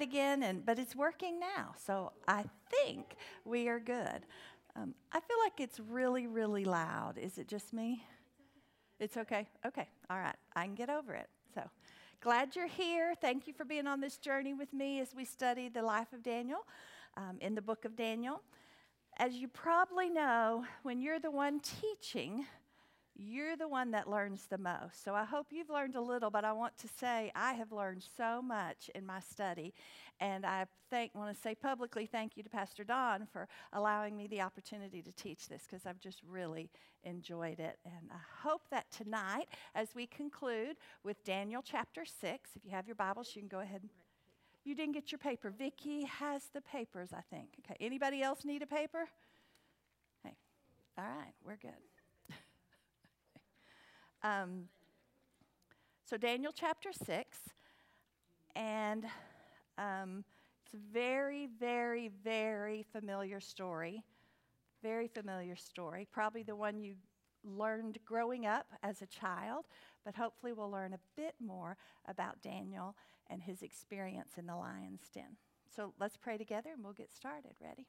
again, and, but it's working now. So I think we are good. Um, I feel like it's really, really loud. Is it just me? It's okay? Okay. All right. I can get over it. So glad you're here. Thank you for being on this journey with me as we study the life of Daniel um, in the book of Daniel. As you probably know, when you're the one teaching, you're the one that learns the most. So I hope you've learned a little, but I want to say I have learned so much in my study. And I thank, want to say publicly thank you to Pastor Don for allowing me the opportunity to teach this because I've just really enjoyed it. And I hope that tonight, as we conclude with Daniel chapter 6, if you have your Bibles, you can go ahead. You didn't get your paper. Vicki has the papers, I think. Okay. Anybody else need a paper? Hey. All right, we're good. Um, so, Daniel chapter 6, and um, it's a very, very, very familiar story. Very familiar story. Probably the one you learned growing up as a child, but hopefully we'll learn a bit more about Daniel and his experience in the lion's den. So let's pray together and we'll get started. Ready?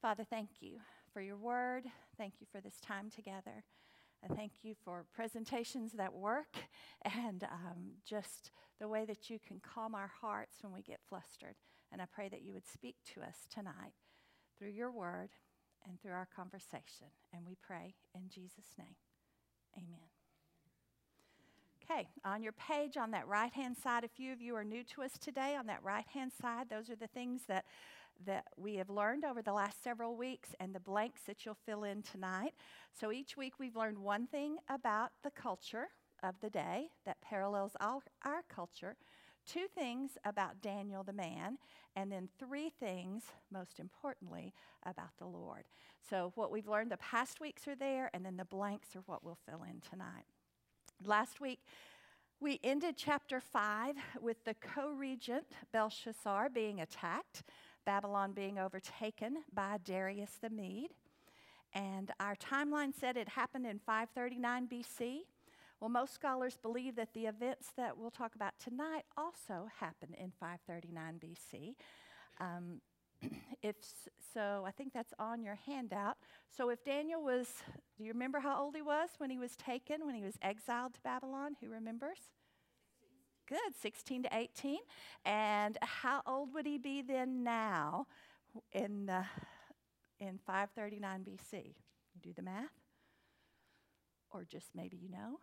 Father, thank you for your word. Thank you for this time together. Thank you for presentations that work and um, just the way that you can calm our hearts when we get flustered. And I pray that you would speak to us tonight through your word and through our conversation. And we pray in Jesus' name. Amen. Okay, on your page on that right hand side, a few of you are new to us today. On that right hand side, those are the things that that we have learned over the last several weeks and the blanks that you'll fill in tonight. So each week we've learned one thing about the culture of the day that parallels our, our culture, two things about Daniel the man, and then three things, most importantly, about the Lord. So what we've learned the past weeks are there, and then the blanks are what we'll fill in tonight. Last week, we ended chapter 5 with the co regent Belshazzar being attacked. Babylon being overtaken by Darius the Mede. And our timeline said it happened in 539 BC. Well, most scholars believe that the events that we'll talk about tonight also happened in 539 BC. Um, if so, I think that's on your handout. So, if Daniel was, do you remember how old he was when he was taken, when he was exiled to Babylon? Who remembers? Good, 16 to 18. And how old would he be then now in, uh, in 539 BC? You do the math? Or just maybe you know?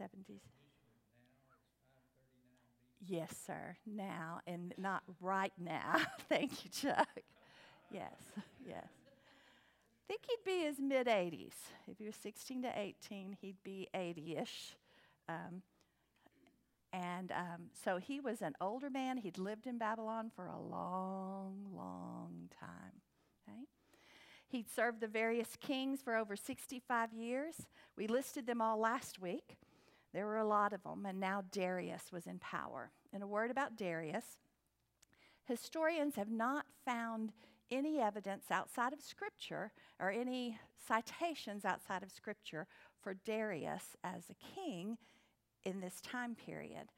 70s. Yes, sir. Now and not right now. Thank you, Chuck. Yes, yes. I think he'd be his mid 80s. If he was 16 to 18, he'd be 80 ish. Um, and um, so he was an older man. He'd lived in Babylon for a long, long time. Okay? He'd served the various kings for over 65 years. We listed them all last week. There were a lot of them, and now Darius was in power. And a word about Darius historians have not found any evidence outside of Scripture or any citations outside of Scripture for Darius as a king in this time period.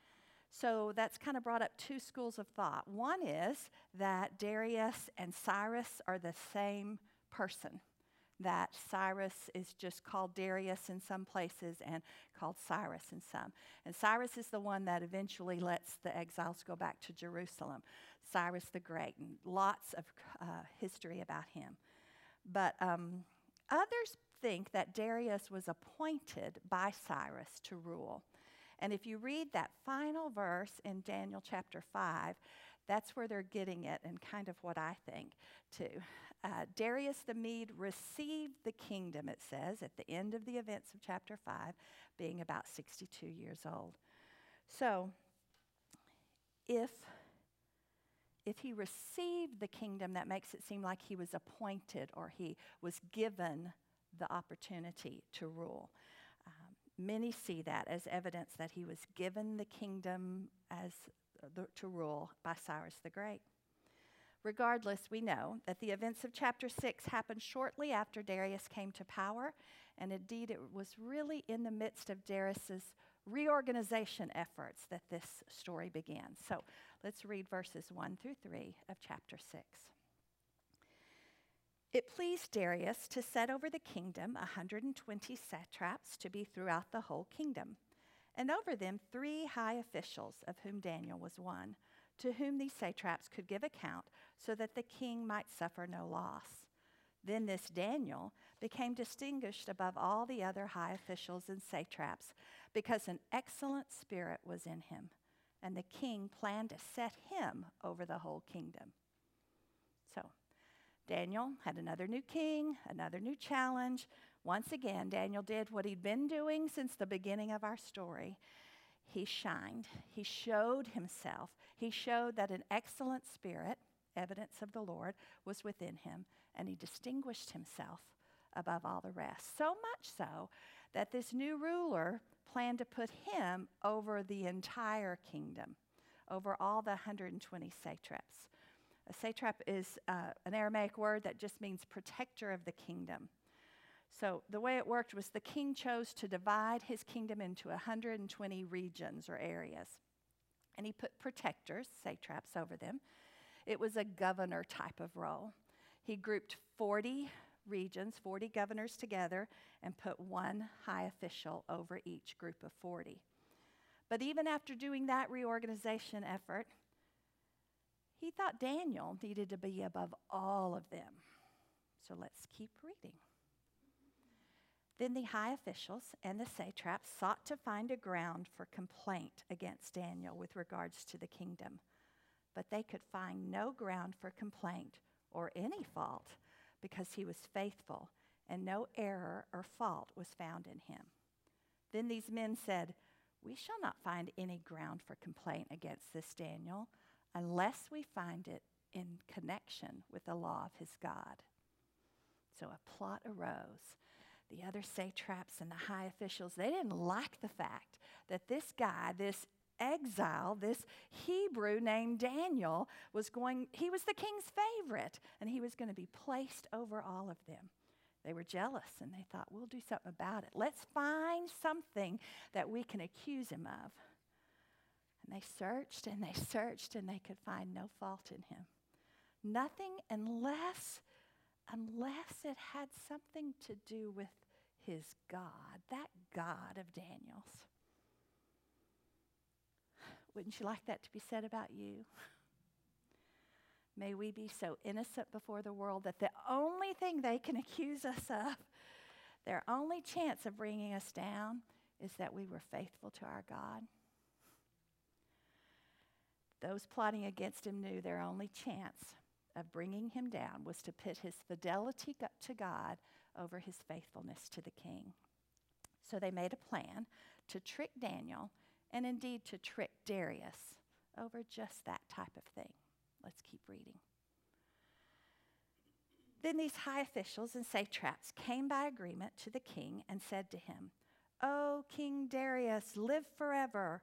So that's kind of brought up two schools of thought. One is that Darius and Cyrus are the same person, that Cyrus is just called Darius in some places and called Cyrus in some. And Cyrus is the one that eventually lets the exiles go back to Jerusalem. Cyrus the Great, and lots of uh, history about him. But um, others think that Darius was appointed by Cyrus to rule. And if you read that final verse in Daniel chapter 5, that's where they're getting it, and kind of what I think too. Uh, Darius the Mede received the kingdom, it says, at the end of the events of chapter 5, being about 62 years old. So, if if he received the kingdom, that makes it seem like he was appointed or he was given the opportunity to rule. Many see that as evidence that he was given the kingdom as uh, the, to rule by Cyrus the Great. Regardless, we know that the events of chapter 6 happened shortly after Darius came to power, and indeed it was really in the midst of Darius's reorganization efforts that this story began. So let's read verses 1 through 3 of chapter 6. It pleased Darius to set over the kingdom a 120 satraps to be throughout the whole kingdom, and over them three high officials, of whom Daniel was one, to whom these satraps could give account so that the king might suffer no loss. Then this Daniel became distinguished above all the other high officials and satraps because an excellent spirit was in him, and the king planned to set him over the whole kingdom. Daniel had another new king, another new challenge. Once again, Daniel did what he'd been doing since the beginning of our story. He shined, he showed himself, he showed that an excellent spirit, evidence of the Lord, was within him, and he distinguished himself above all the rest. So much so that this new ruler planned to put him over the entire kingdom, over all the 120 satraps. A satrap is uh, an Aramaic word that just means protector of the kingdom. So the way it worked was the king chose to divide his kingdom into 120 regions or areas. And he put protectors, satraps, over them. It was a governor type of role. He grouped 40 regions, 40 governors together, and put one high official over each group of 40. But even after doing that reorganization effort, he thought Daniel needed to be above all of them. So let's keep reading. Then the high officials and the satraps sought to find a ground for complaint against Daniel with regards to the kingdom. But they could find no ground for complaint or any fault because he was faithful and no error or fault was found in him. Then these men said, We shall not find any ground for complaint against this Daniel unless we find it in connection with the law of his God. So a plot arose. The other satraps and the high officials, they didn't like the fact that this guy, this exile, this Hebrew named Daniel, was going, he was the king's favorite, and he was going to be placed over all of them. They were jealous and they thought, we'll do something about it. Let's find something that we can accuse him of. And they searched and they searched and they could find no fault in him. Nothing unless unless it had something to do with his God, that God of Daniel's. Wouldn't you like that to be said about you? May we be so innocent before the world that the only thing they can accuse us of, their only chance of bringing us down, is that we were faithful to our God. Those plotting against him knew their only chance of bringing him down was to pit his fidelity to God over his faithfulness to the king. So they made a plan to trick Daniel and indeed to trick Darius over just that type of thing. Let's keep reading. Then these high officials and satraps came by agreement to the king and said to him, O King Darius, live forever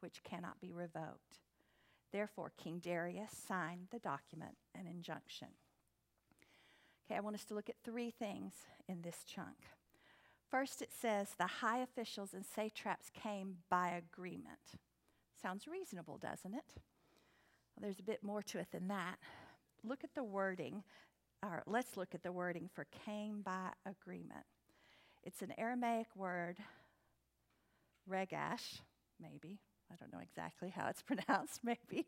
which cannot be revoked. Therefore, King Darius signed the document and injunction. Okay, I want us to look at three things in this chunk. First, it says the high officials and satraps came by agreement. Sounds reasonable, doesn't it? Well, there's a bit more to it than that. Look at the wording, or let's look at the wording for came by agreement. It's an Aramaic word, regash, maybe, I don't know exactly how it's pronounced, maybe.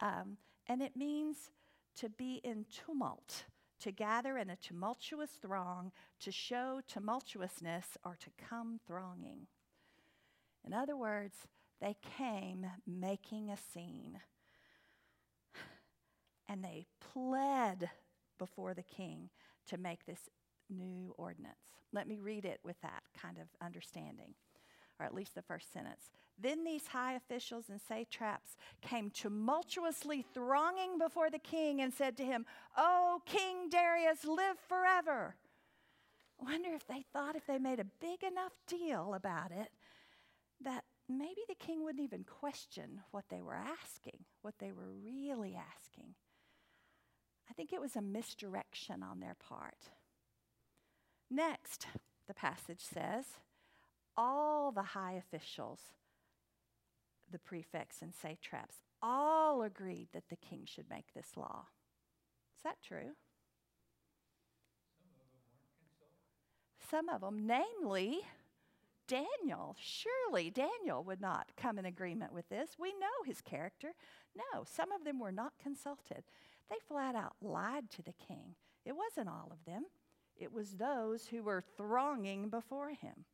Um, and it means to be in tumult, to gather in a tumultuous throng, to show tumultuousness, or to come thronging. In other words, they came making a scene. And they pled before the king to make this new ordinance. Let me read it with that kind of understanding. Or at least the first sentence. Then these high officials and satraps came tumultuously thronging before the king and said to him, Oh, King Darius, live forever. Wonder if they thought if they made a big enough deal about it, that maybe the king wouldn't even question what they were asking, what they were really asking. I think it was a misdirection on their part. Next, the passage says, all the high officials, the prefects and satraps, all agreed that the king should make this law. Is that true? Some of them, namely Daniel. Surely Daniel would not come in agreement with this. We know his character. No, some of them were not consulted. They flat out lied to the king. It wasn't all of them, it was those who were thronging before him.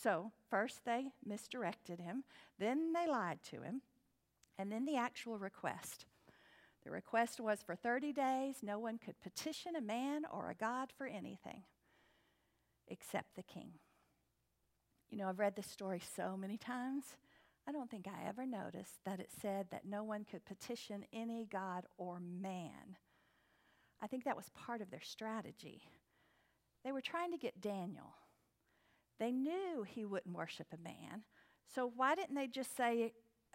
So, first they misdirected him, then they lied to him, and then the actual request. The request was for 30 days, no one could petition a man or a God for anything except the king. You know, I've read this story so many times. I don't think I ever noticed that it said that no one could petition any God or man. I think that was part of their strategy. They were trying to get Daniel. They knew he wouldn't worship a man. So why didn't they just say,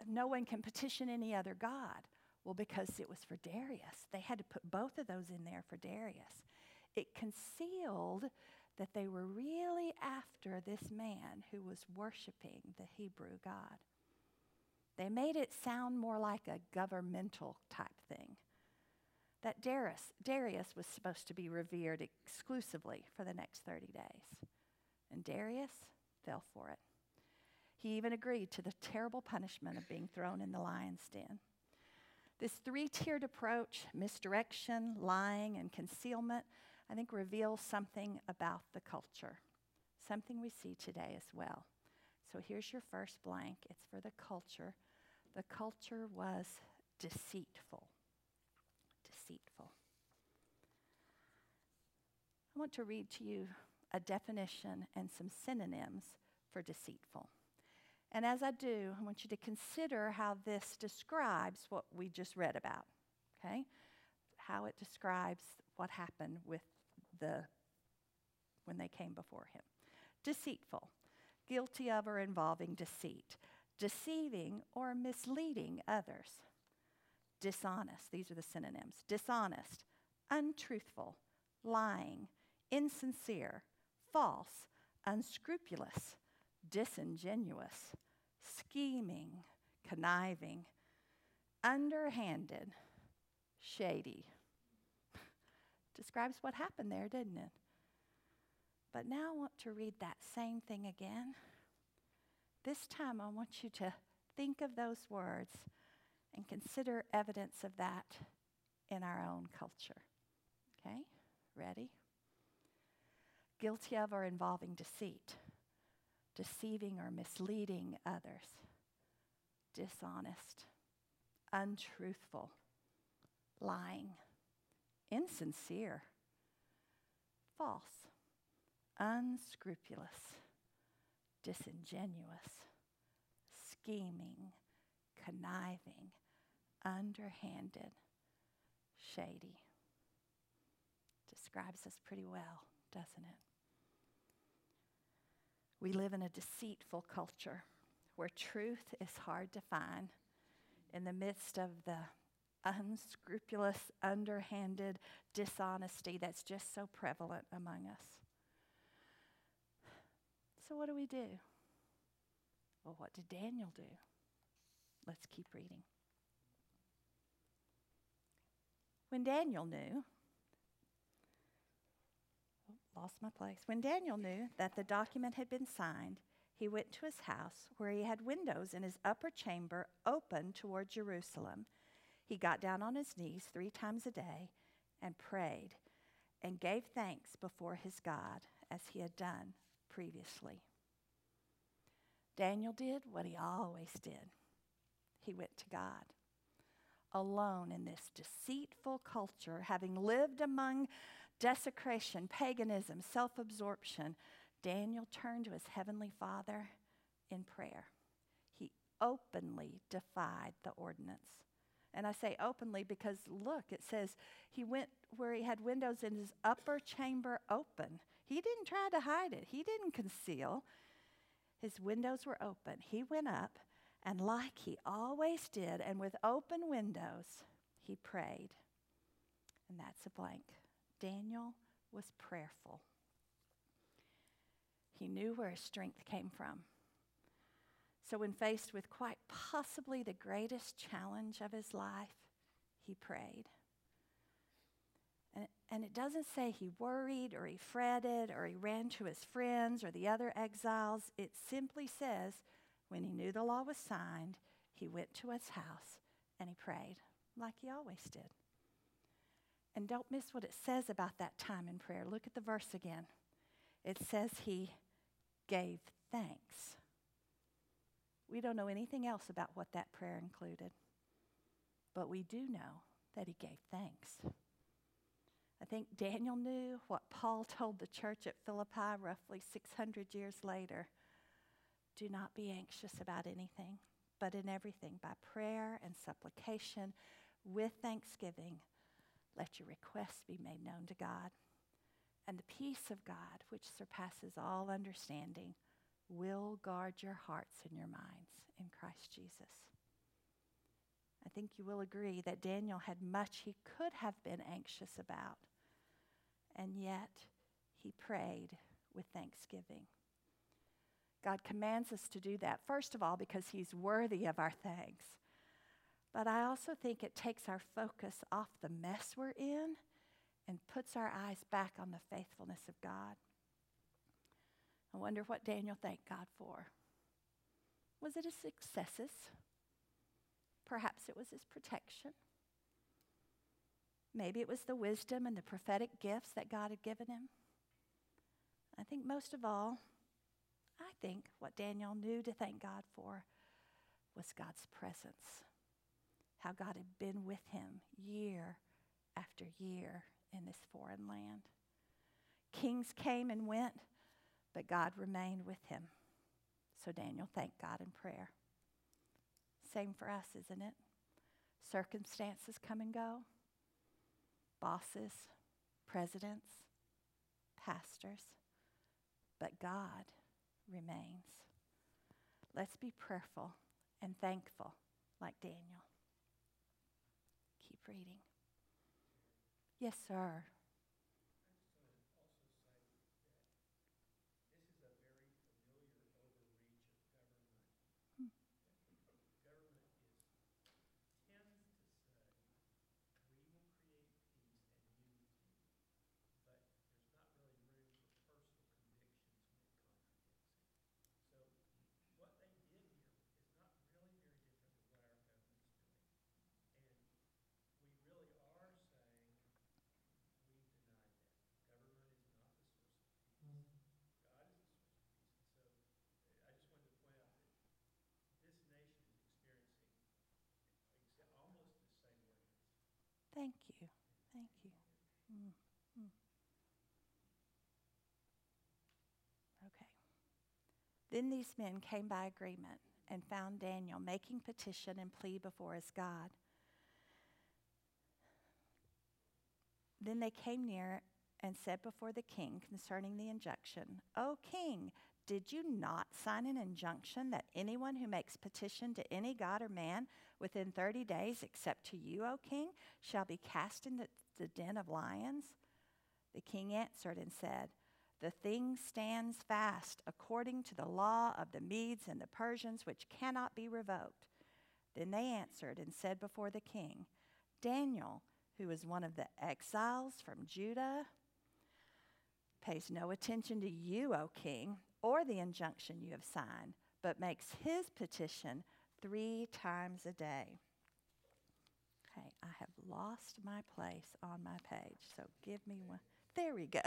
no one can petition any other God? Well, because it was for Darius. They had to put both of those in there for Darius. It concealed that they were really after this man who was worshiping the Hebrew God. They made it sound more like a governmental type thing. That Darius, Darius was supposed to be revered exclusively for the next 30 days. And Darius fell for it. He even agreed to the terrible punishment of being thrown in the lion's den. This three tiered approach misdirection, lying, and concealment I think reveals something about the culture, something we see today as well. So here's your first blank. It's for the culture. The culture was deceitful. Deceitful. I want to read to you a definition and some synonyms for deceitful. And as I do, I want you to consider how this describes what we just read about, okay? How it describes what happened with the when they came before him. Deceitful guilty of or involving deceit, deceiving or misleading others. Dishonest, these are the synonyms dishonest, untruthful, lying, insincere, false, unscrupulous, disingenuous, scheming, conniving, underhanded, shady. Describes what happened there, didn't it? But now I want to read that same thing again. This time I want you to think of those words and consider evidence of that in our own culture. Okay? Ready? Guilty of or involving deceit, deceiving or misleading others, dishonest, untruthful, lying, insincere, false unscrupulous, disingenuous, scheming, conniving, underhanded, shady. Describes us pretty well, doesn't it? We live in a deceitful culture where truth is hard to find in the midst of the unscrupulous, underhanded dishonesty that's just so prevalent among us. So, what do we do? Well, what did Daniel do? Let's keep reading. When Daniel knew, lost my place. When Daniel knew that the document had been signed, he went to his house where he had windows in his upper chamber open toward Jerusalem. He got down on his knees three times a day and prayed and gave thanks before his God as he had done previously. Daniel did what he always did he went to God. Alone in this deceitful culture, having lived among desecration, paganism, self absorption, Daniel turned to his heavenly Father in prayer. He openly defied the ordinance. And I say openly because look, it says he went where he had windows in his upper chamber open. He didn't try to hide it, he didn't conceal. His windows were open. He went up, and like he always did, and with open windows, he prayed. And that's a blank. Daniel was prayerful. He knew where his strength came from. So, when faced with quite possibly the greatest challenge of his life, he prayed. And, and it doesn't say he worried or he fretted or he ran to his friends or the other exiles. It simply says when he knew the law was signed, he went to his house and he prayed like he always did. And don't miss what it says about that time in prayer. Look at the verse again. It says he gave thanks. We don't know anything else about what that prayer included, but we do know that he gave thanks. I think Daniel knew what Paul told the church at Philippi roughly 600 years later. Do not be anxious about anything, but in everything, by prayer and supplication, with thanksgiving, let your requests be made known to God. And the peace of God, which surpasses all understanding, will guard your hearts and your minds in Christ Jesus. I think you will agree that Daniel had much he could have been anxious about, and yet he prayed with thanksgiving. God commands us to do that, first of all, because he's worthy of our thanks. But I also think it takes our focus off the mess we're in and puts our eyes back on the faithfulness of God. I wonder what Daniel thanked God for. Was it his successes? Perhaps it was his protection. Maybe it was the wisdom and the prophetic gifts that God had given him. I think most of all, I think what Daniel knew to thank God for was God's presence. How God had been with him year after year in this foreign land. Kings came and went, but God remained with him. So Daniel thanked God in prayer. Same for us, isn't it? Circumstances come and go. Bosses, presidents, pastors, but God remains. Let's be prayerful and thankful like Daniel. Reading. Yes, sir. Thank you. Thank you. Mm, mm. Okay. Then these men came by agreement and found Daniel making petition and plea before his God. Then they came near and said before the king concerning the injunction, O king, did you not sign an injunction that anyone who makes petition to any god or man within 30 days, except to you, O king, shall be cast into the den of lions? The king answered and said, The thing stands fast according to the law of the Medes and the Persians, which cannot be revoked. Then they answered and said before the king, Daniel, who is one of the exiles from Judah, pays no attention to you, O king or the injunction you have signed, but makes his petition three times a day. Okay, I have lost my place on my page, so give me one. There we go.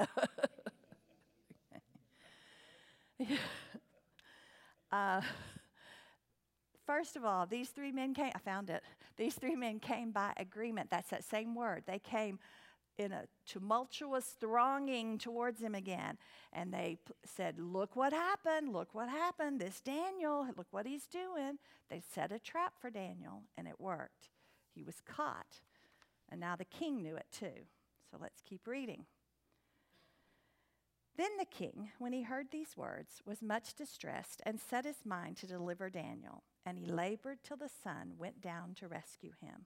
uh, first of all, these three men came, I found it. These three men came by agreement. That's that same word. They came in a tumultuous thronging towards him again. And they p- said, Look what happened, look what happened. This Daniel, look what he's doing. They set a trap for Daniel, and it worked. He was caught. And now the king knew it too. So let's keep reading. Then the king, when he heard these words, was much distressed and set his mind to deliver Daniel. And he labored till the sun went down to rescue him.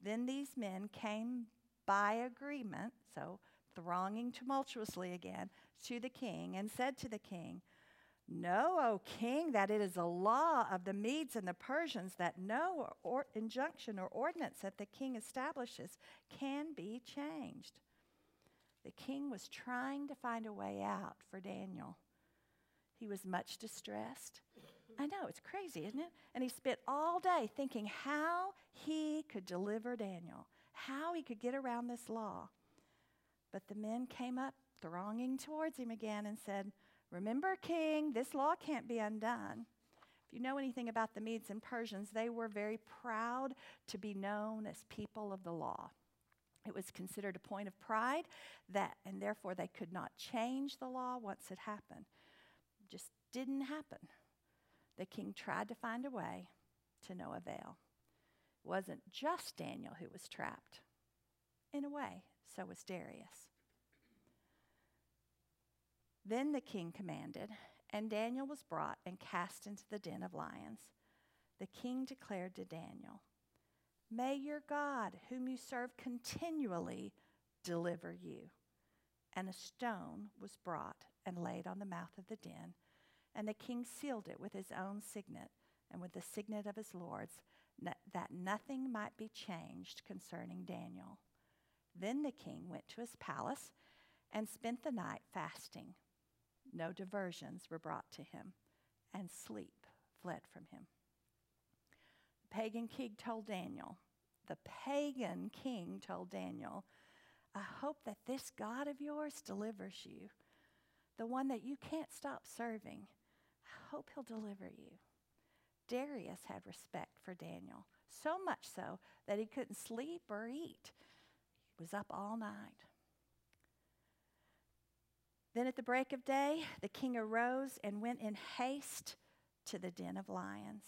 Then these men came by agreement, so thronging tumultuously again, to the king, and said to the king, Know, O king, that it is a law of the Medes and the Persians that no or injunction or ordinance that the king establishes can be changed. The king was trying to find a way out for Daniel. He was much distressed. I know, it's crazy, isn't it? And he spent all day thinking how he could deliver Daniel how he could get around this law. But the men came up, thronging towards him again, and said, Remember, king, this law can't be undone. If you know anything about the Medes and Persians, they were very proud to be known as people of the law. It was considered a point of pride that, and therefore they could not change the law once it happened. Just didn't happen. The king tried to find a way to no avail wasn't just Daniel who was trapped. In a way, so was Darius. Then the king commanded, and Daniel was brought and cast into the den of lions. The king declared to Daniel, May your God, whom you serve continually, deliver you. And a stone was brought and laid on the mouth of the den, and the king sealed it with his own signet and with the signet of his lords that nothing might be changed concerning Daniel. Then the king went to his palace and spent the night fasting. No diversions were brought to him, and sleep fled from him. The pagan king told Daniel, the pagan king told Daniel, I hope that this God of yours delivers you, the one that you can't stop serving. I hope he'll deliver you. Darius had respect for Daniel, so much so that he couldn't sleep or eat. He was up all night. Then at the break of day, the king arose and went in haste to the den of lions.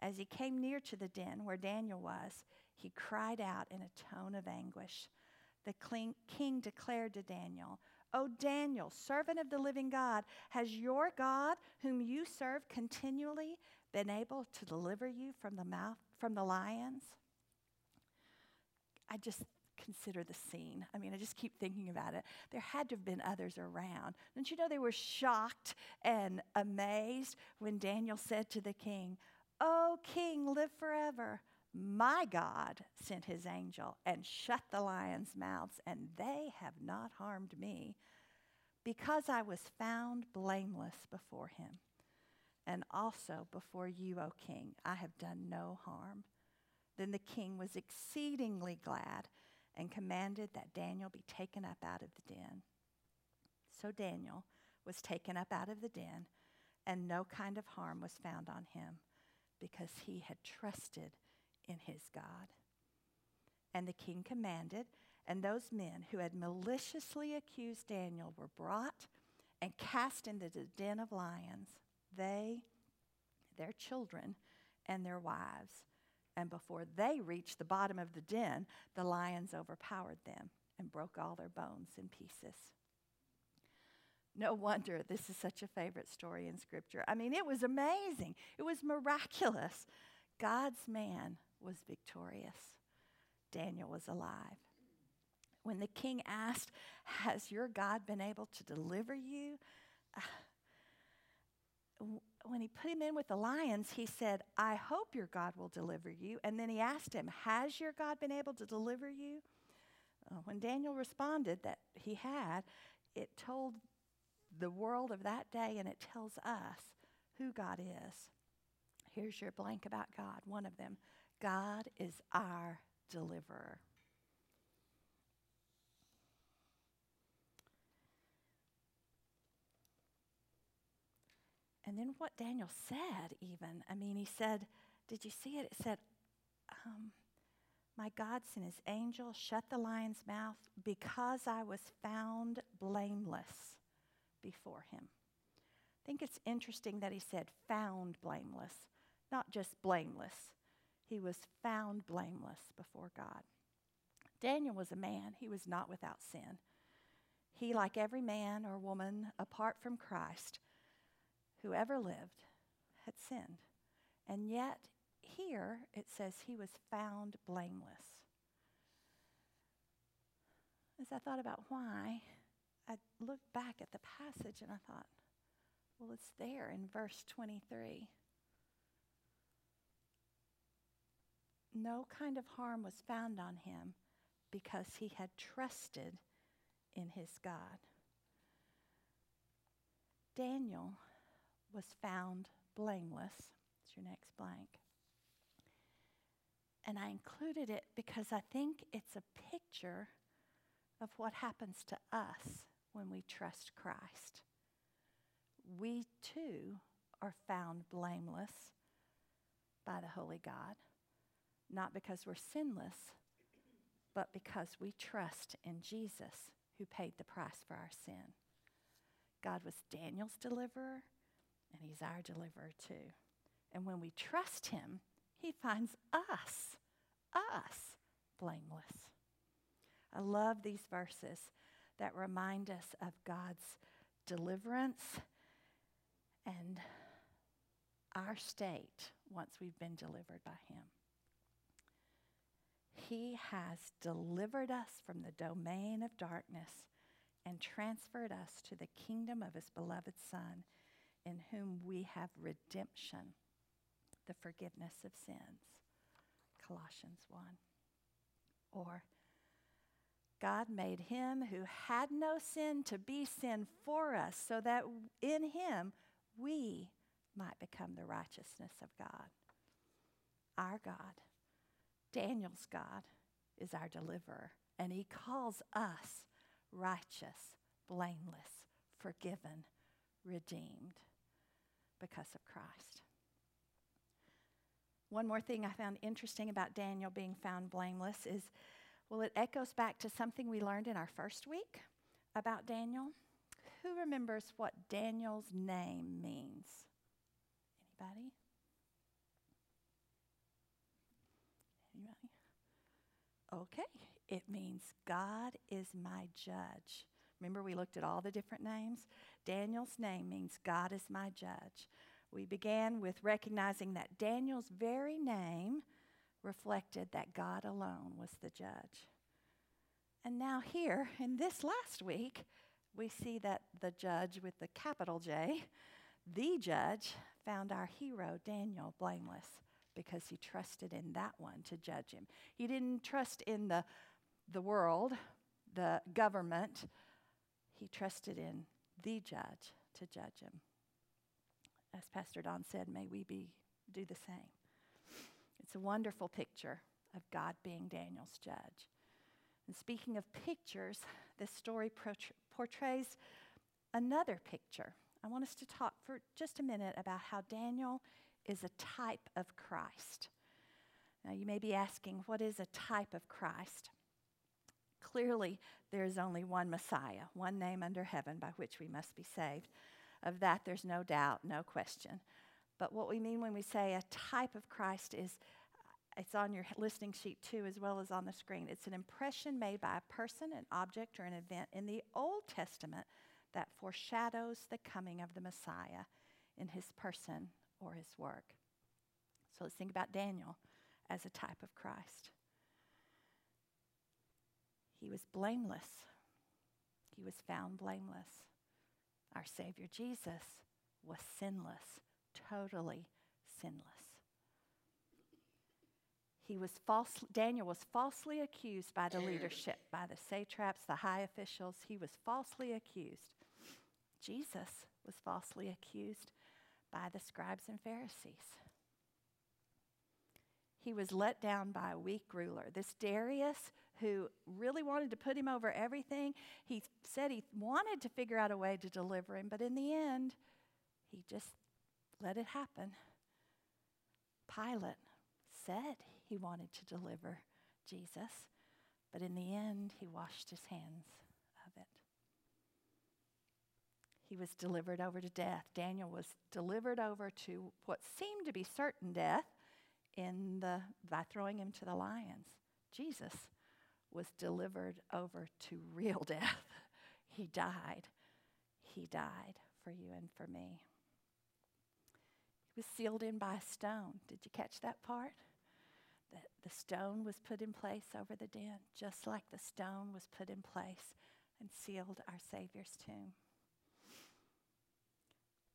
As he came near to the den where Daniel was, he cried out in a tone of anguish. The king declared to Daniel, O Daniel, servant of the living God, has your God, whom you serve continually, been able to deliver you from the mouth from the lions? I just consider the scene. I mean, I just keep thinking about it. There had to have been others around. Don't you know they were shocked and amazed when Daniel said to the king, O king, live forever. My God sent his angel and shut the lions' mouths, and they have not harmed me, because I was found blameless before him and also before you, O king, I have done no harm. Then the king was exceedingly glad and commanded that Daniel be taken up out of the den. So Daniel was taken up out of the den, and no kind of harm was found on him because he had trusted in his God. And the king commanded, and those men who had maliciously accused Daniel were brought and cast into the den of lions they, their children, and their wives. And before they reached the bottom of the den, the lions overpowered them and broke all their bones in pieces. No wonder this is such a favorite story in Scripture. I mean, it was amazing, it was miraculous. God's man was victorious, Daniel was alive. When the king asked, Has your God been able to deliver you? Ah, When he put him in with the lions, he said, I hope your God will deliver you. And then he asked him, Has your God been able to deliver you? Uh, when Daniel responded that he had, it told the world of that day and it tells us who God is. Here's your blank about God, one of them God is our deliverer. And then what Daniel said, even, I mean, he said, Did you see it? It said, um, My God sent his angel, shut the lion's mouth, because I was found blameless before him. I think it's interesting that he said found blameless, not just blameless. He was found blameless before God. Daniel was a man, he was not without sin. He, like every man or woman apart from Christ, who ever lived, had sinned. And yet, here it says he was found blameless. As I thought about why, I looked back at the passage and I thought, well, it's there in verse 23. No kind of harm was found on him because he had trusted in his God. Daniel was found blameless. It's your next blank. And I included it because I think it's a picture of what happens to us when we trust Christ. We too are found blameless by the Holy God, not because we're sinless, but because we trust in Jesus who paid the price for our sin. God was Daniel's deliverer, and he's our deliverer too. And when we trust him, he finds us, us, blameless. I love these verses that remind us of God's deliverance and our state once we've been delivered by him. He has delivered us from the domain of darkness and transferred us to the kingdom of his beloved Son, in whom we have redemption, the forgiveness of sins. Colossians 1. Or, God made him who had no sin to be sin for us, so that in him we might become the righteousness of God. Our God Daniel's God is our deliverer, and he calls us righteous, blameless, forgiven, redeemed because of Christ. One more thing I found interesting about Daniel being found blameless is well, it echoes back to something we learned in our first week about Daniel. Who remembers what Daniel's name means? Anybody? Anybody? Okay, it means God is my judge. Remember, we looked at all the different names? Daniel's name means God is my judge. We began with recognizing that Daniel's very name reflected that God alone was the judge. And now, here in this last week, we see that the judge with the capital J, the judge, found our hero, Daniel, blameless because he trusted in that one to judge him. He didn't trust in the, the world, the government. He trusted in the judge to judge him. As Pastor Don said, may we be do the same. It's a wonderful picture of God being Daniel's judge. And speaking of pictures, this story portrays another picture. I want us to talk for just a minute about how Daniel is a type of Christ. Now, you may be asking, what is a type of Christ? Clearly, there is only one Messiah, one name under heaven by which we must be saved. Of that, there's no doubt, no question. But what we mean when we say a type of Christ is uh, it's on your listening sheet too, as well as on the screen. It's an impression made by a person, an object, or an event in the Old Testament that foreshadows the coming of the Messiah in his person or his work. So let's think about Daniel as a type of Christ. He was blameless, he was found blameless. Our Savior Jesus was sinless, totally sinless. He was false, Daniel was falsely accused by the leadership, by the satraps, the high officials. He was falsely accused. Jesus was falsely accused by the scribes and Pharisees. He was let down by a weak ruler. This Darius, who really wanted to put him over everything, he said he wanted to figure out a way to deliver him, but in the end, he just let it happen. Pilate said he wanted to deliver Jesus, but in the end, he washed his hands of it. He was delivered over to death. Daniel was delivered over to what seemed to be certain death in the, by throwing him to the lions. Jesus was delivered over to real death. he died. He died for you and for me. He was sealed in by a stone. Did you catch that part? That the stone was put in place over the den, just like the stone was put in place and sealed our Savior's tomb.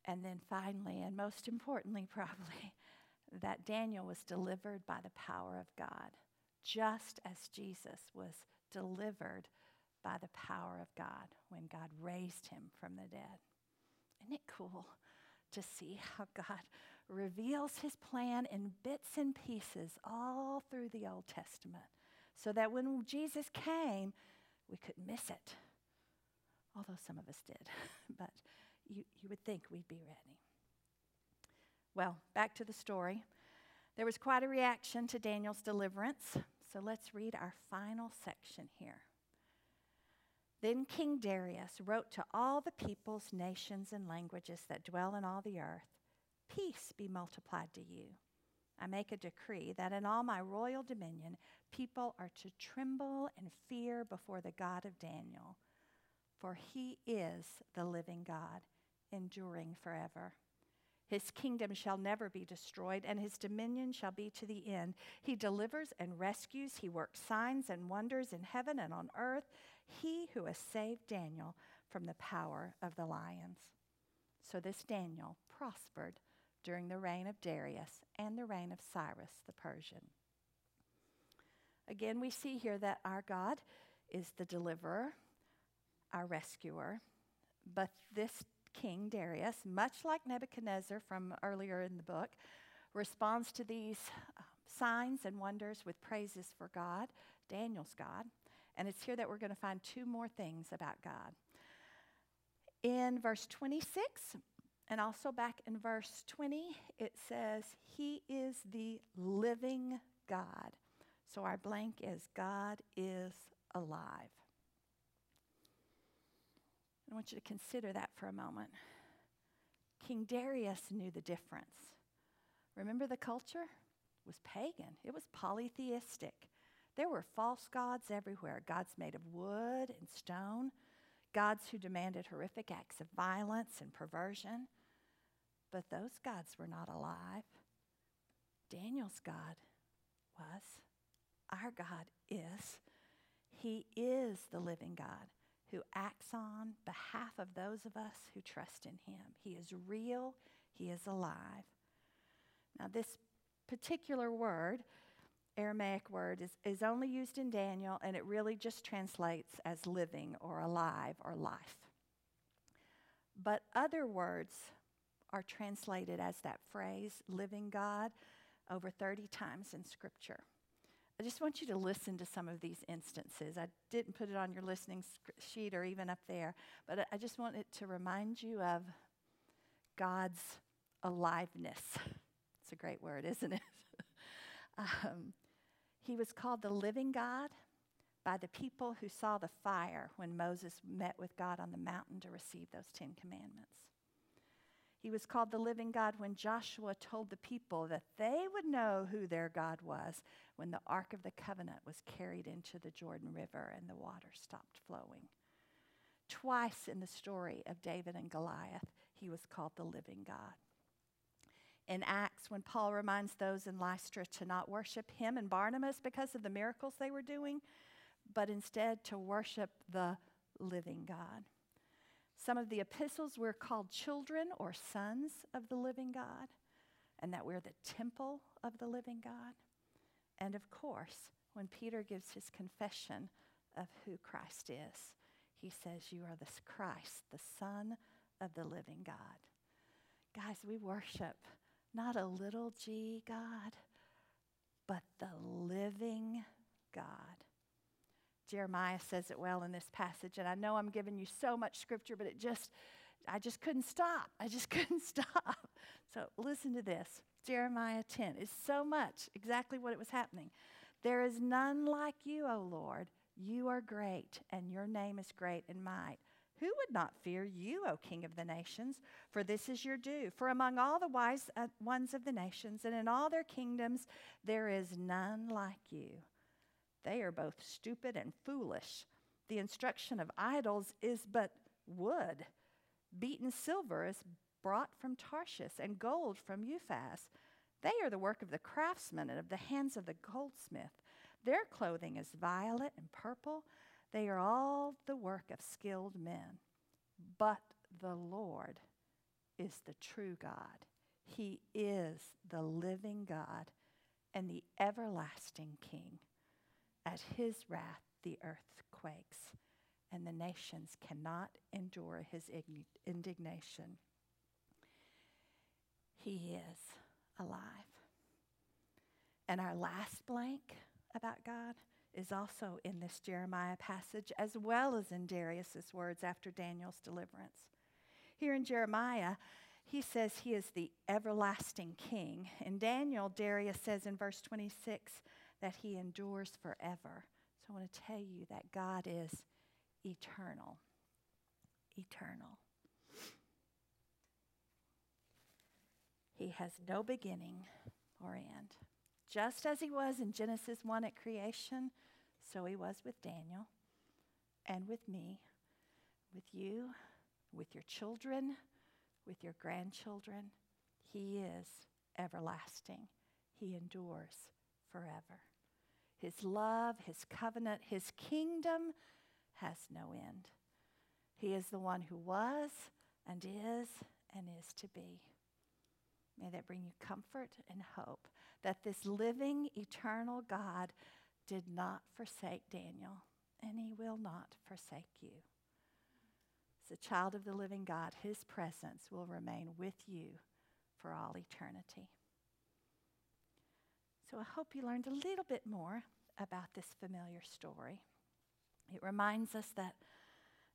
And then finally, and most importantly, probably, that Daniel was delivered by the power of God, just as Jesus was delivered by the power of God when God raised him from the dead. Isn't it cool to see how God reveals his plan in bits and pieces all through the Old Testament so that when Jesus came, we could miss it? Although some of us did, but you, you would think we'd be ready. Well, back to the story. There was quite a reaction to Daniel's deliverance, so let's read our final section here. Then King Darius wrote to all the peoples, nations, and languages that dwell in all the earth Peace be multiplied to you. I make a decree that in all my royal dominion, people are to tremble and fear before the God of Daniel, for he is the living God, enduring forever. His kingdom shall never be destroyed, and his dominion shall be to the end. He delivers and rescues. He works signs and wonders in heaven and on earth. He who has saved Daniel from the power of the lions. So this Daniel prospered during the reign of Darius and the reign of Cyrus the Persian. Again, we see here that our God is the deliverer, our rescuer, but this King Darius, much like Nebuchadnezzar from earlier in the book, responds to these uh, signs and wonders with praises for God, Daniel's God. And it's here that we're going to find two more things about God. In verse 26, and also back in verse 20, it says, He is the living God. So our blank is God is alive. I want you to consider that for a moment. King Darius knew the difference. Remember the culture? It was pagan. It was polytheistic. There were false gods everywhere gods made of wood and stone, gods who demanded horrific acts of violence and perversion. But those gods were not alive. Daniel's God was. Our God is. He is the living God who acts on behalf of those of us who trust in him. He is real, he is alive. Now, this particular word, Aramaic word, is, is only used in Daniel, and it really just translates as living or alive or life. But other words are translated as that phrase, living God, over 30 times in Scripture. I just want you to listen to some of these instances. I didn't put it on your listening sheet or even up there, but I just want it to remind you of God's aliveness. It's a great word, isn't it? um, he was called the living God by the people who saw the fire when Moses met with God on the mountain to receive those Ten Commandments. He was called the living God when Joshua told the people that they would know who their God was when the Ark of the Covenant was carried into the Jordan River and the water stopped flowing. Twice in the story of David and Goliath, he was called the living God. In Acts, when Paul reminds those in Lystra to not worship him and Barnabas because of the miracles they were doing, but instead to worship the living God. Some of the epistles we're called children or sons of the living God, and that we're the temple of the living God. And of course, when Peter gives his confession of who Christ is, he says, You are the Christ, the Son of the living God. Guys, we worship not a little g God, but the living God. Jeremiah says it well in this passage, and I know I'm giving you so much scripture, but it just, I just couldn't stop. I just couldn't stop. So listen to this Jeremiah 10 is so much exactly what it was happening. There is none like you, O Lord. You are great, and your name is great in might. Who would not fear you, O King of the nations? For this is your due. For among all the wise uh, ones of the nations and in all their kingdoms, there is none like you. They are both stupid and foolish. The instruction of idols is but wood. Beaten silver is brought from Tarshish, and gold from Uphaz. They are the work of the craftsman and of the hands of the goldsmith. Their clothing is violet and purple they are all the work of skilled men. But the Lord is the true God. He is the living God and the everlasting King. At his wrath, the earth quakes, and the nations cannot endure his indignation. He is alive. And our last blank about God is also in this Jeremiah passage, as well as in Darius's words after Daniel's deliverance. Here in Jeremiah, he says he is the everlasting king. In Daniel, Darius says in verse 26 that he endures forever. So I want to tell you that God is eternal. Eternal. He has no beginning or end. Just as he was in Genesis 1 at creation, so he was with Daniel and with me, with you, with your children, with your grandchildren. He is everlasting, he endures forever. His love, his covenant, his kingdom has no end. He is the one who was and is and is to be. May that bring you comfort and hope that this living, eternal God did not forsake Daniel, and he will not forsake you. As a child of the living God, his presence will remain with you for all eternity. So I hope you learned a little bit more about this familiar story. It reminds us that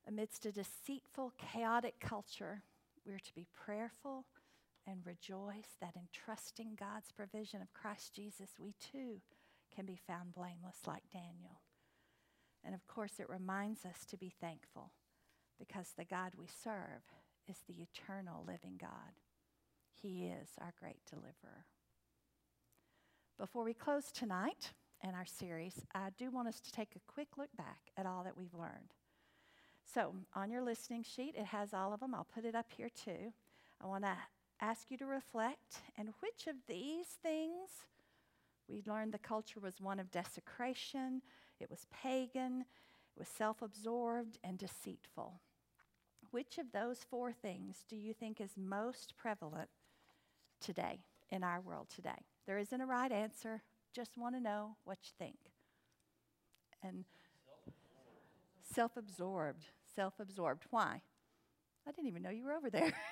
amidst a deceitful, chaotic culture, we're to be prayerful and rejoice that in trusting God's provision of Christ Jesus, we too can be found blameless like Daniel. And of course, it reminds us to be thankful because the God we serve is the eternal living God. He is our great deliverer. Before we close tonight in our series, I do want us to take a quick look back at all that we've learned. So, on your listening sheet, it has all of them. I'll put it up here too. I want to ask you to reflect and which of these things we learned the culture was one of desecration, it was pagan, it was self absorbed and deceitful. Which of those four things do you think is most prevalent today in our world today? There isn't a right answer, just want to know what you think. And self absorbed, self absorbed. Why? I didn't even know you were over there.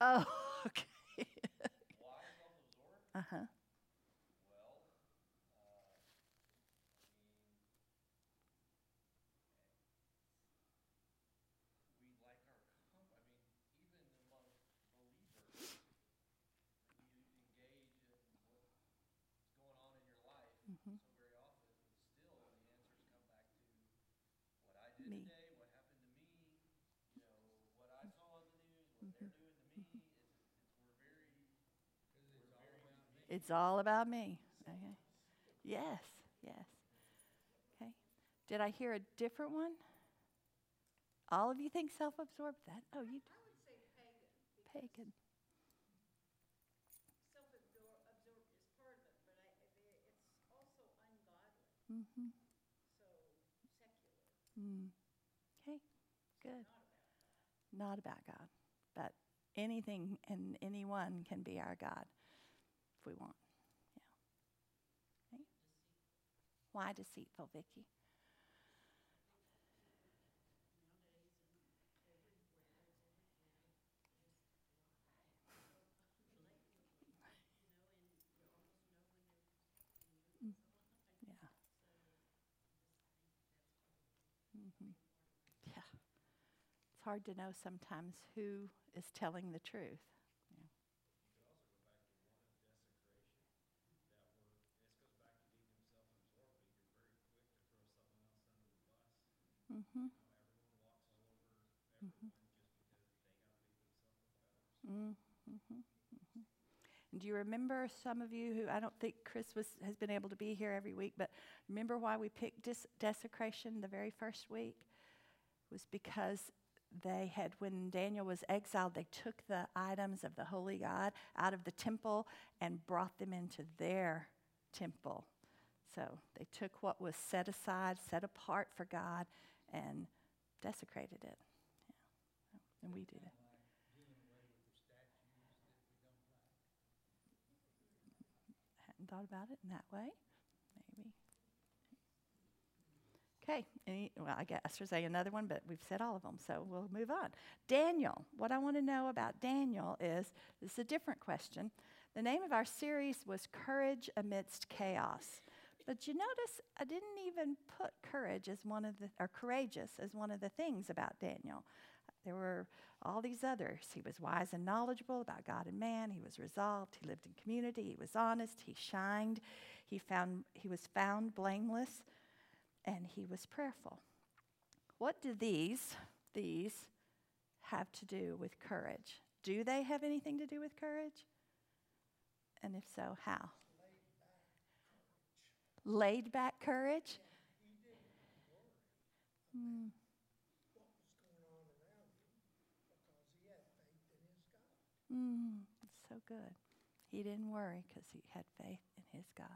Oh, okay. uh huh. It's all about me. Okay. Yes, yes. Okay. Did I hear a different one? All of you think self absorbed that? Oh, you. I would say pagan. Pagan. Self absorbed is part of it, but I, it's also ungodly. Mm-hmm. So secular. Mm. Okay, good. Not about God, anything and anyone can be our God if we want. Yeah. Why deceitful, Vicki? Mm. Yeah. Mm-hmm hard to know sometimes who is telling the truth. Mhm. Mm-hmm. Mm-hmm. Mm-hmm. And do you remember some of you who I don't think Chris was, has been able to be here every week, but remember why we picked desecration the very first week? was because they had, when Daniel was exiled, they took the items of the holy God out of the temple and brought them into their temple. So they took what was set aside, set apart for God, and desecrated it. Yeah. And we do that. Hadn't thought about it in that way. Maybe. Okay. Well, I guess there's a, another one, but we've said all of them, so we'll move on. Daniel. What I want to know about Daniel is this is a different question. The name of our series was Courage Amidst Chaos. But you notice I didn't even put courage as one of the, or courageous as one of the things about Daniel. There were all these others. He was wise and knowledgeable about God and man. He was resolved. He lived in community. He was honest. He shined. He found he was found blameless, and he was prayerful. What do these these have to do with courage? Do they have anything to do with courage? And if so, how? Laid back courage? Mm. Mm, so good. He didn't worry because he had faith in his God.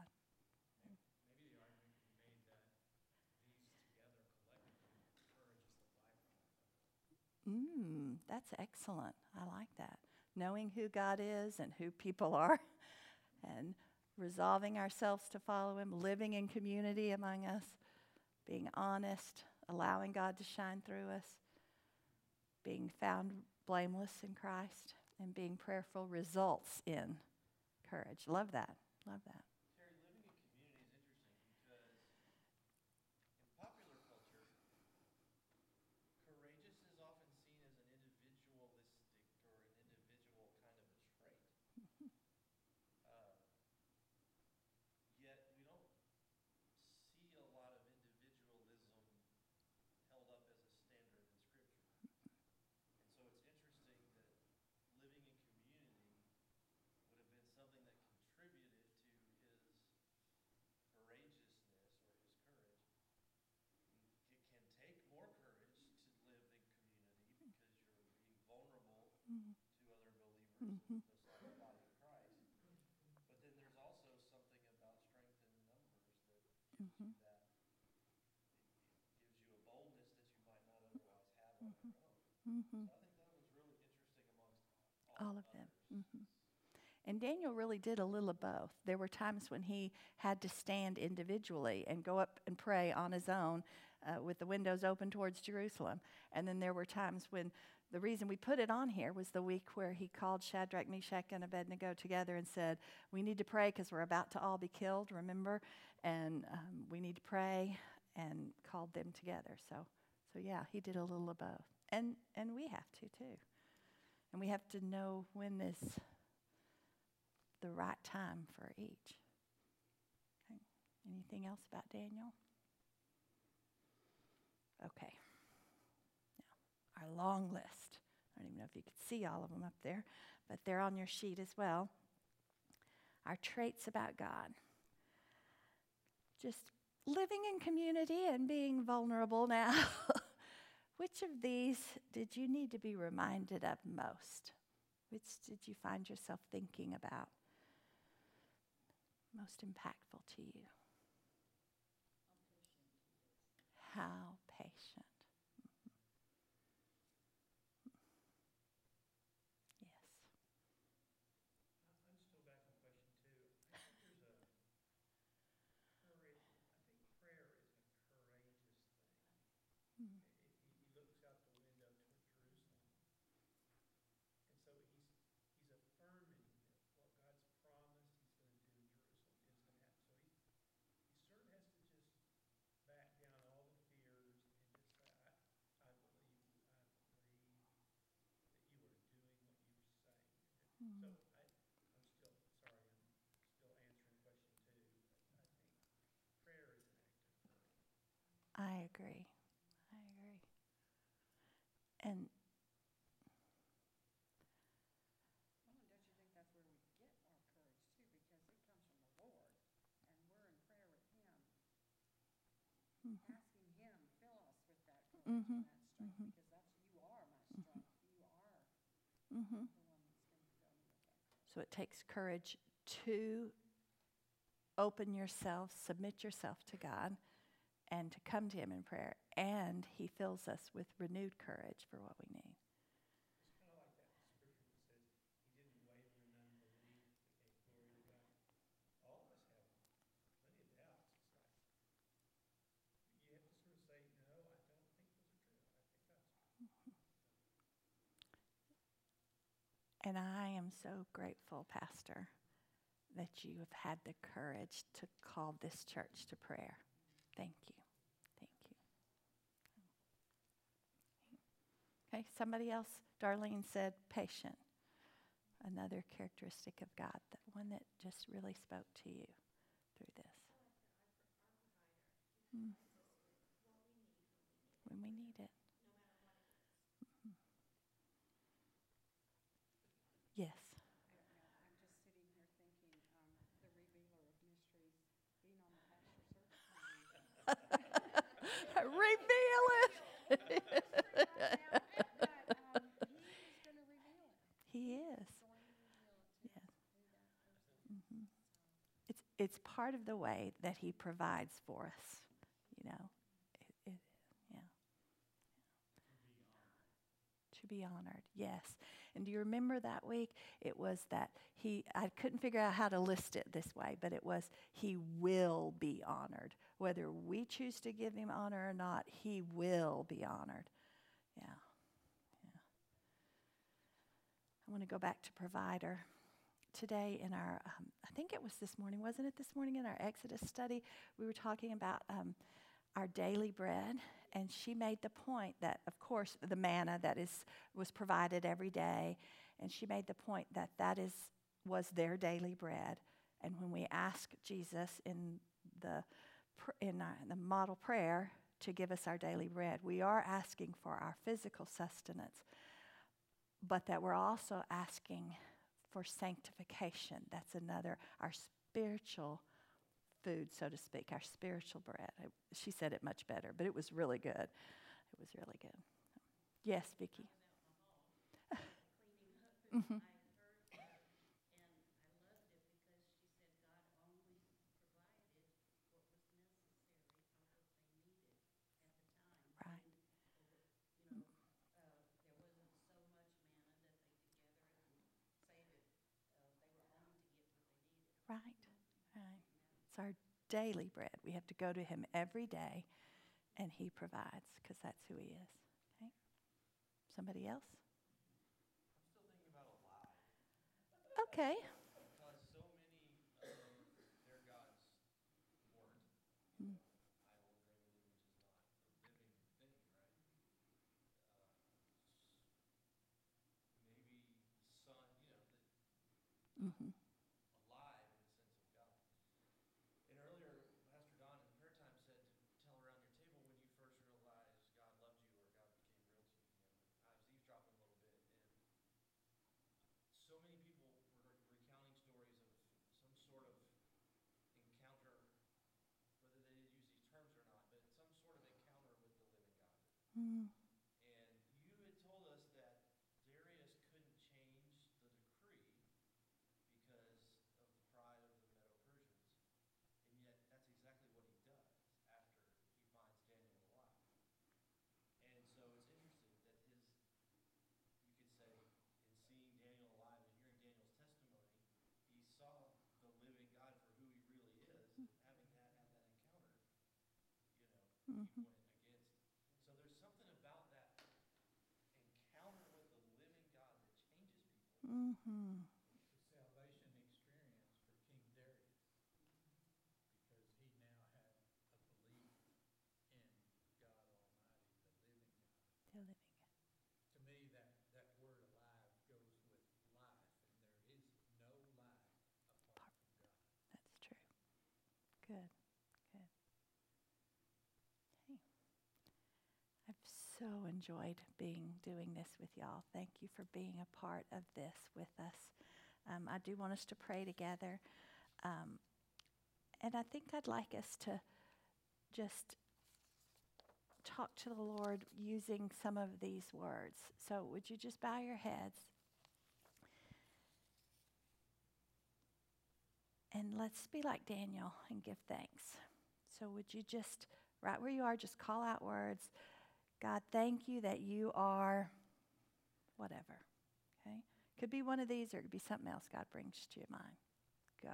Mm, that's excellent. I like that. Knowing who God is and who people are, and resolving ourselves to follow Him, living in community among us, being honest, allowing God to shine through us, being found blameless in Christ and being prayerful results in courage. Love that. Love that. Terry, living in community is interesting because in popular culture, courageous is often seen as an individualistic or an individual kind of a trait. uh, yet we don't see a lot of individualism held up as a standard in Scripture. And so it's interesting that living in community would have been something that contributed to his courageousness or his courage. It can take more courage to live in community because you're being to other believers, Mhm. just like the body of Christ. But then there's also something about strength in numbers that gives Mhm. that. Gives you a boldness that you might not otherwise have on your own. Mm-hmm. So I think that was really interesting amongst All of them. hmm And Daniel really did a little of both. There were times when he had to stand individually and go up and pray on his own uh, with the windows open towards Jerusalem. And then there were times when the reason we put it on here was the week where he called Shadrach, Meshach, and Abednego together and said, We need to pray because we're about to all be killed, remember? And um, we need to pray and called them together. So, so yeah, he did a little of both. And, and we have to too. And we have to know when when is the right time for each. Okay. Anything else about Daniel? Okay. Our long list. I don't even know if you could see all of them up there, but they're on your sheet as well. Our traits about God. Just living in community and being vulnerable now. Which of these did you need to be reminded of most? Which did you find yourself thinking about? Most impactful to you? How patient. Mhm. Yes. I'm still back on question two. I think there's a courage, I think prayer is a courageous thing. Mm. He, he looks out the window toward Jerusalem. And so he's, he's affirming that what God's promised he's going to do in Jerusalem is going to happen. So he, he sort of has to just back down all the fears and just say, I, I believe, I believe that you are doing what you were saying. So Mm. I, I'm still, sorry, I'm still answering question two. I think prayer is an act of courage. I agree. I agree. and Well, and don't you think that's where we get our courage too, because it comes from the Lord, and we're in prayer with Him, asking Him, fill us with that courage and that strength, mhm. because that's, you are my strength, you are mhm. the one that's gonna fill me with that. So it takes courage to open yourself, submit yourself to God, and to come to Him in prayer. And He fills us with renewed courage for what we need. And I am so grateful, Pastor, that you have had the courage to call this church to prayer. Thank you. Thank you. Okay, somebody else, Darlene said patient. Another characteristic of God, that one that just really spoke to you through this. Mm. When we need it. Mhm. Yes. I- I- I'm just sitting here thinking, um, the revealer of mysteries, being on the pastor service committee. Reveal it. But, um, he is gonna reveal it. he is. He's going to reveal it to Yes. who that person Mhm. It's it's part of the way that he provides for us. You know, it, it, yeah. To be honored, yes. And do you remember that week? It was that he, I couldn't figure out how to list it this way, but it was he will be honored. Whether we choose to give him honor or not, he will be honored. Yeah. Yeah. I want to go back to provider. Today, in our, um, I think it was this morning, wasn't it this morning in our Exodus study? We were talking about um, our daily bread, and she made the point that, of course, the manna that is was provided every day, and she made the point that that is was their daily bread. And when we ask Jesus in the in our, the model prayer to give us our daily bread, we are asking for our physical sustenance, but that we're also asking for sanctification. That's another our spiritual food, so to speak, our spiritual bread. I, she said it much better, but it was really good. It was really good. Yes, Vicki. Mhm. Right. Right, right. It's our daily bread. We have to go to Him every day, and He provides because that's who He is. Okay. Somebody else? I'm still thinking about a lie. Okay. Because so many of their gods weren't. Mm. Idol graven image is not a living thing, right? Uh, maybe the sun, you know, the, hmm alive in the sense of God. And earlier, Pastor Don in prayer time said to tell around your table when you first realized God loved you or God became real to you. you know, I was eavesdropping a little bit, and so many people were recounting stories of some sort of encounter, whether they did use these terms or not, but some sort of encounter with the living God. Mm. And you had told us that Darius couldn't change the decree because of the pride of the Medo Persians. And yet, that's exactly what he does after he finds Daniel alive. And so it's interesting that his, you could say, in seeing Daniel alive and hearing Daniel's testimony, he saw the living God for who he really is, and having that, had that encounter, you know, he Mhm. went against. So there's something about that encounter with the living God that changes people. Mm-hmm. the salvation experience for King Darius. Because he now had a belief in God Almighty, the living God. The living. To me, that, that word alive goes with life, and there is no life apart from God. That's true. Good. Good. Hey. I've so enjoyed being doing this with y'all. Thank you for being a part of this with us. Um, I do want us to pray together. Um, and I think I'd like us to just talk to the Lord using some of these words. So, would you just bow your heads? And let's be like Daniel and give thanks. So, would you just, right where you are, just call out words God, thank you that you are whatever. Okay? Could be one of these or it could be something else God brings to your mind. Go.